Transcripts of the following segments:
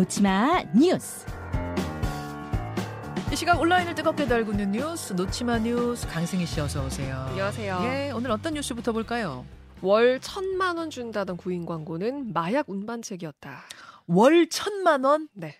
놓치마 뉴스. 이 시각 온라인을 뜨겁게 달구는 뉴스 놓치마 뉴스 강승희 씨 어서 오세요. 안녕하세요. 예, 오늘 어떤 뉴스부터 볼까요? 월 천만 원 준다던 구인 광고는 마약 운반책이었다. 월 천만 원? 네.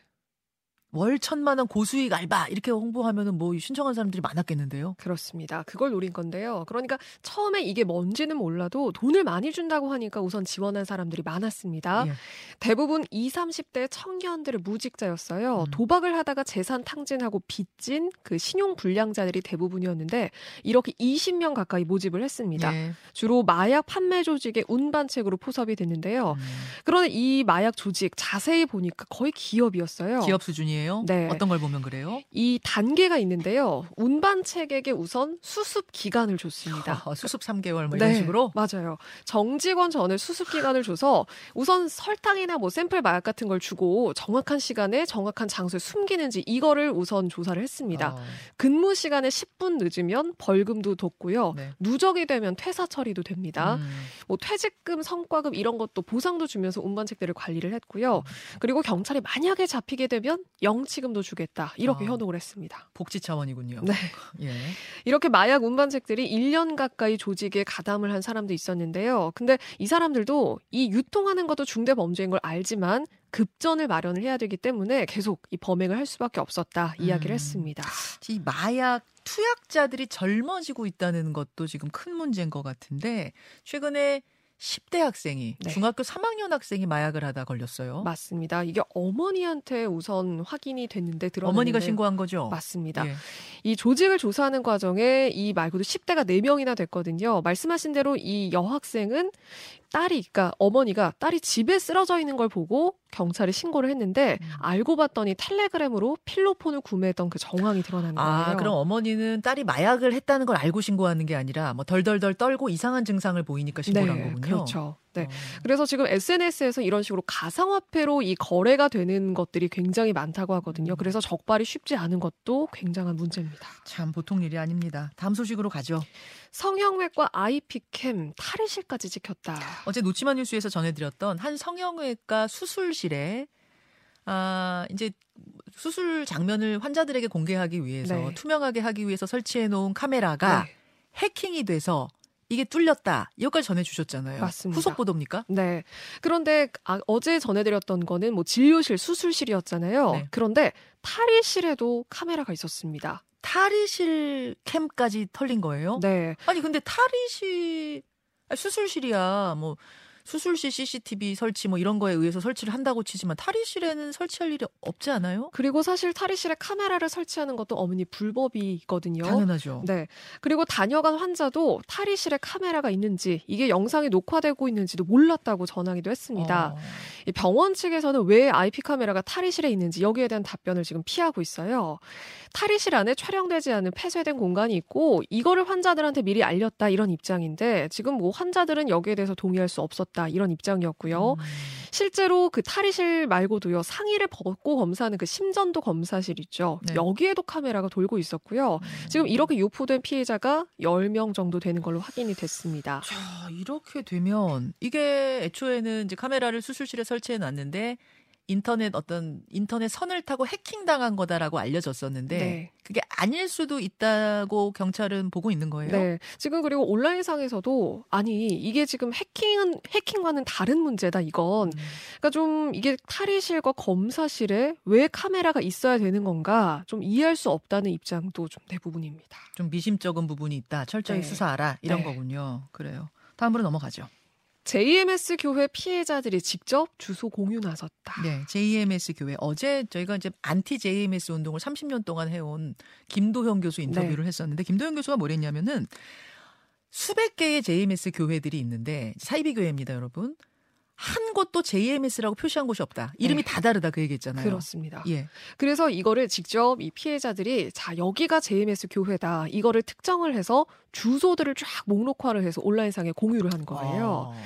월 천만 원 고수익 알바 이렇게 홍보하면은 뭐 신청한 사람들이 많았겠는데요. 그렇습니다. 그걸 노린 건데요. 그러니까 처음에 이게 뭔지는 몰라도 돈을 많이 준다고 하니까 우선 지원한 사람들이 많았습니다. 예. 대부분 20, 30대 청년들의 무직자였어요. 음. 도박을 하다가 재산 탕진하고 빚진 그 신용 불량자들이 대부분이었는데 이렇게 20명 가까이 모집을 했습니다. 예. 주로 마약 판매 조직의 운반책으로 포섭이 됐는데요. 음. 그런데 이 마약 조직 자세히 보니까 거의 기업이었어요. 기업 수준이 에요. 네. 어떤 걸 보면 그래요? 이 단계가 있는데요. 운반책에게 우선 수습 기간을 줬습니다. 어, 수습 3개월 뭐 이런 식으로. 맞아요. 정직원 전에 수습 기간을 줘서 우선 설탕이나 뭐 샘플 마약 같은 걸 주고 정확한 시간에 정확한 장소에 숨기는지 이거를 우선 조사를 했습니다. 어, 근무 시간에 10분 늦으면 벌금도 뒀고요. 네. 누적이 되면 퇴사 처리도 됩니다. 음. 뭐 퇴직금, 성과급 이런 것도 보상도 주면서 운반책들을 관리를 했고요. 그리고 경찰이 만약에 잡히게 되면 영치금도 주겠다. 이렇게 아. 현혹을 했습니다. 복지 차원이군요. 네. 예. 이렇게 마약 운반책들이 1년 가까이 조직에 가담을 한 사람도 있었는데요. 근데 이 사람들도 이 유통하는 것도 중대 범죄인 걸 알지만 급전을 마련을 해야 되기 때문에 계속 이 범행을 할 수밖에 없었다 이야기를 음. 했습니다. 이 마약 투약자들이 젊어지고 있다는 것도 지금 큰 문제인 것 같은데 최근에 10대 학생이 네. 중학교 3학년 학생이 마약을 하다 걸렸어요. 맞습니다. 이게 어머니한테 우선 확인이 됐는데 들어 어머니가 신고한 거죠? 맞습니다. 예. 이 조직을 조사하는 과정에 이 말고도 10대가 4명이나 됐거든요. 말씀하신 대로 이 여학생은 딸이, 그러니까 어머니가 딸이 집에 쓰러져 있는 걸 보고 경찰에 신고를 했는데 음. 알고 봤더니 텔레그램으로 필로폰을 구매했던 그 정황이 드러난 거예요. 아, 그럼 어머니는 딸이 마약을 했다는 걸 알고 신고하는 게 아니라 뭐 덜덜덜 떨고 이상한 증상을 보이니까 신고를 한 거군요. 그렇죠. 네. 어. 그래서 지금 SNS에서 이런 식으로 가상화폐로 이 거래가 되는 것들이 굉장히 많다고 하거든요. 그래서 적발이 쉽지 않은 것도 굉장한 문제입니다. 참 보통 일이 아닙니다. 다음 소식으로 가죠. 성형외과 IP캠 탈의실까지 찍혔다. 어제 노치마 뉴스에서 전해드렸던 한 성형외과 수술실에 아 이제 수술 장면을 환자들에게 공개하기 위해서 네. 투명하게 하기 위해서 설치해 놓은 카메라가 네. 해킹이 돼서 이게 뚫렸다 이것까지 전해주셨잖아요. 맞습니다. 후속 보도입니까? 네. 그런데 아, 어제 전해드렸던 거는 뭐 진료실, 수술실이었잖아요. 네. 그런데 탈의실에도 카메라가 있었습니다. 탈의실 캠까지 털린 거예요? 네. 아니 근데 탈의실 아니, 수술실이야 뭐 수술실 CCTV 설치 뭐 이런 거에 의해서 설치를 한다고 치지만 탈의실에는 설치할 일이 없지 않아요? 그리고 사실 탈의실에 카메라를 설치하는 것도 어머니 불법이거든요. 당연하죠. 네. 그리고 다녀간 환자도 탈의실에 카메라가 있는지 이게 영상이 녹화되고 있는지도 몰랐다고 전하기도 했습니다. 어. 이 병원 측에서는 왜 IP 카메라가 탈의실에 있는지 여기에 대한 답변을 지금 피하고 있어요. 탈의실 안에 촬영되지 않은 폐쇄된 공간이 있고 이거를 환자들한테 미리 알렸다 이런 입장인데 지금 뭐 환자들은 여기에 대해서 동의할 수 없었다 이런 입장이었고요. 음. 실제로 그 탈의실 말고도요 상의를 벗고 검사하는 그 심전도 검사실 있죠. 네. 여기에도 카메라가 돌고 있었고요. 지금 이렇게 유포된 피해자가 10명 정도 되는 걸로 확인이 됐습니다. 자, 이렇게 되면 이게 애초에는 이제 카메라를 수술실에 설치해 놨는데 인터넷 어떤 인터넷 선을 타고 해킹 당한 거다라고 알려졌었는데 네. 그게 아닐 수도 있다고 경찰은 보고 있는 거예요. 네. 지금 그리고 온라인상에서도 아니 이게 지금 해킹은 해킹과는 다른 문제다 이건. 음. 그러니까 좀 이게 탈의실과 검사실에 왜 카메라가 있어야 되는 건가 좀 이해할 수 없다는 입장도 좀 대부분입니다. 좀 미심쩍은 부분이 있다. 철저히 네. 수사하라 이런 네. 거군요. 그래요. 다음으로 넘어가죠. JMS 교회 피해자들이 직접 주소 공유 나섰다. 네, JMS 교회 어제 저희가 이제 안티 JMS 운동을 30년 동안 해온 김도형 교수 인터뷰를 했었는데 김도형 교수가 뭐랬냐면은 수백 개의 JMS 교회들이 있는데 사이비 교회입니다, 여러분. 한 곳도 JMS라고 표시한 곳이 없다. 이름이 네. 다 다르다 그 얘기했잖아요. 그렇습니다. 예. 그래서 이거를 직접 이 피해자들이 자 여기가 JMS 교회다 이거를 특정을 해서 주소들을 쫙 목록화를 해서 온라인상에 공유를 한 거예요. 어.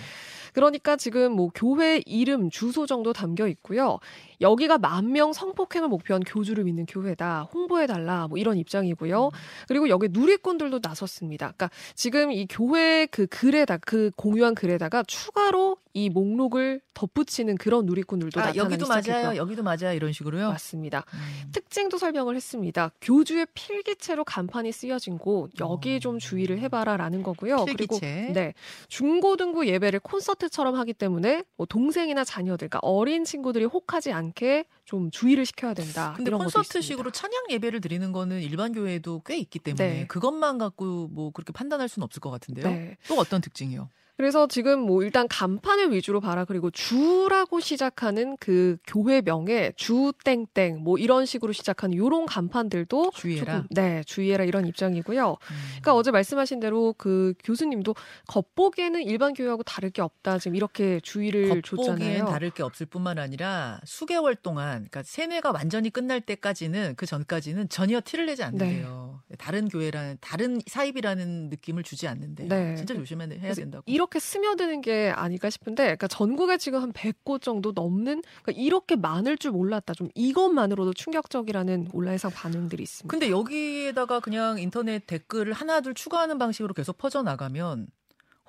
그러니까 지금 뭐 교회 이름, 주소 정도 담겨 있고요. 여기가 만 명 성폭행을 목표한 교주를 믿는 교회다. 홍보해 달라. 뭐 이런 입장이고요. 그리고 여기 누리꾼들도 나섰습니다. 그러니까 지금 이 교회 그 글에다, 그 공유한 글에다가 추가로 이 목록을 덧붙이는 그런 누리꾼들도 아, 나타나기 여기도 시작했고요. 맞아요. 여기도 맞아요. 이런 식으로요. 맞습니다. 음. 특징도 설명을 했습니다. 교주의 필기체로 간판이 쓰여진 곳 여기 어. 좀 주의를 해봐라라는 거고요. 필기체. 그리고 네 중고등부 예배를 콘서트 처럼 하기 때문에 뭐 동생이나 자녀들, 그러니까 어린 친구들이 혹하지 않게 좀 주의를 시켜야 된다. 근데 콘서트식으로 찬양 예배를 드리는 거는 일반 교회에도 꽤 있기 때문에 네. 그것만 갖고 뭐 그렇게 판단할 수는 없을 것 같은데요. 네. 또 어떤 특징이요? 그래서 지금 뭐 일단 간판을 위주로 봐라 그리고 주라고 시작하는 그 교회명에 주 땡땡 뭐 이런 식으로 시작하는 요런 간판들도 주의해라. 조금, 네, 주의해라 이런 입장이고요. 음. 그러니까 어제 말씀하신 대로 그 교수님도 겉보기에는 일반 교회하고 다를 게 없다 지금 이렇게 주의를 줬잖아요. 다를 게 없을 뿐만 아니라 수개월 동안 그러니까 세뇌가 완전히 끝날 때까지는 그 전까지는 전혀 티를 내지 않는데요. 네. 다른 교회라는 다른 사입이라는 느낌을 주지 않는데 네. 진짜 조심해야 된다고. 이렇게 스며드는 게 아닐까 싶은데, 그러니까 전국에 지금 한 100곳 정도 넘는, 그러니까 이렇게 많을 줄 몰랐다. 좀 이것만으로도 충격적이라는 온라인상 반응들이 있습니다. 근데 여기에다가 그냥 인터넷 댓글을 하나둘 추가하는 방식으로 계속 퍼져 나가면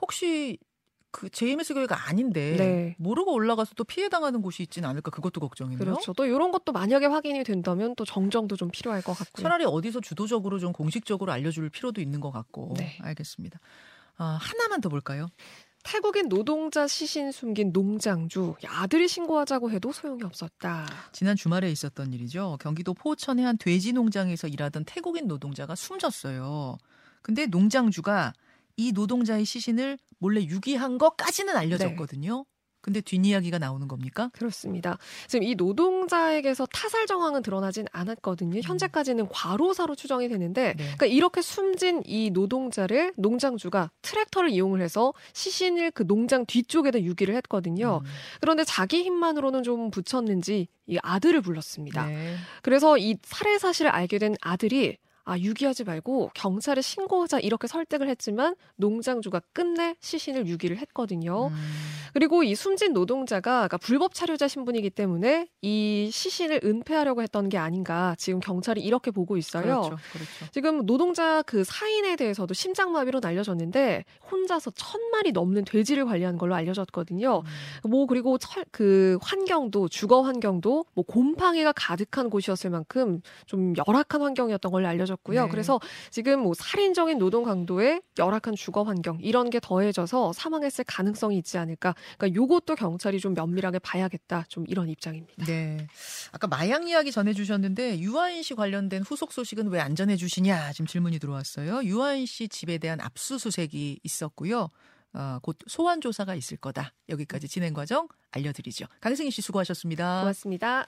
혹시 그 JMS 교회가 아닌데 네. 모르고 올라가서 또 피해 당하는 곳이 있지는 않을까 그것도 걱정이네요. 그렇죠. 또 이런 것도 만약에 확인이 된다면 또 정정도 좀 필요할 것 같고요. 차라리 어디서 주도적으로 좀 공식적으로 알려줄 필요도 있는 것 같고. 네. 알겠습니다. 아, 하나만 더 볼까요? 태국인 노동자 시신 숨긴 농장주 아들이 신고하자고 해도 소용이 없었다. 지난 주말에 있었던 일이죠. 경기도 포천의 한 돼지 농장에서 일하던 태국인 노동자가 숨졌어요. 근데 농장주가 이 노동자의 시신을 몰래 유기한 것까지는 알려졌거든요. 네. 근데 뒷이야기가 나오는 겁니까? 그렇습니다. 지금 이 노동자에게서 타살 정황은 드러나진 않았거든요. 음. 현재까지는 과로사로 추정이 되는데, 네. 그러니까 이렇게 숨진 이 노동자를 농장주가 트랙터를 이용을 해서 시신을 그 농장 뒤쪽에다 유기를 했거든요. 음. 그런데 자기 힘만으로는 좀 붙였는지 이 아들을 불렀습니다. 네. 그래서 이 살해 사실을 알게 된 아들이 아, 유기하지 말고 경찰에 신고하자 이렇게 설득을 했지만 농장주가 끝내 시신을 유기를 했거든요. 음. 그리고 이 숨진 노동자가 그러니까 불법 차료자 신분이기 때문에 이 시신을 은폐하려고 했던 게 아닌가 지금 경찰이 이렇게 보고 있어요. 그렇죠. 그렇죠. 지금 노동자 그 사인에 대해서도 심장마비로 날려졌는데 혼자서 천 마리 넘는 돼지를 관리하는 걸로 알려졌거든요. 음. 뭐 그리고 철, 그 환경도 주거 환경도 뭐 곰팡이가 가득한 곳이었을 만큼 좀 열악한 환경이었던 걸로 알려졌 있었고요. 네. 그래서 지금 뭐 살인적인 노동 강도에 열악한 주거 환경 이런 게 더해져서 사망했을 가능성이 있지 않을까. 그러니까 요것도 경찰이 좀 면밀하게 봐야겠다. 좀 이런 입장입니다. 네. 아까 마약 이야기 전해 주셨는데 유아인 씨 관련된 후속 소식은 왜 안 전해 주시냐 지금 질문이 들어왔어요. 유아인 씨 집에 대한 압수수색이 있었고요. 어, 곧 소환 조사가 있을 거다. 여기까지 진행 과정 알려드리죠. 강승희 씨 수고하셨습니다. 고맙습니다.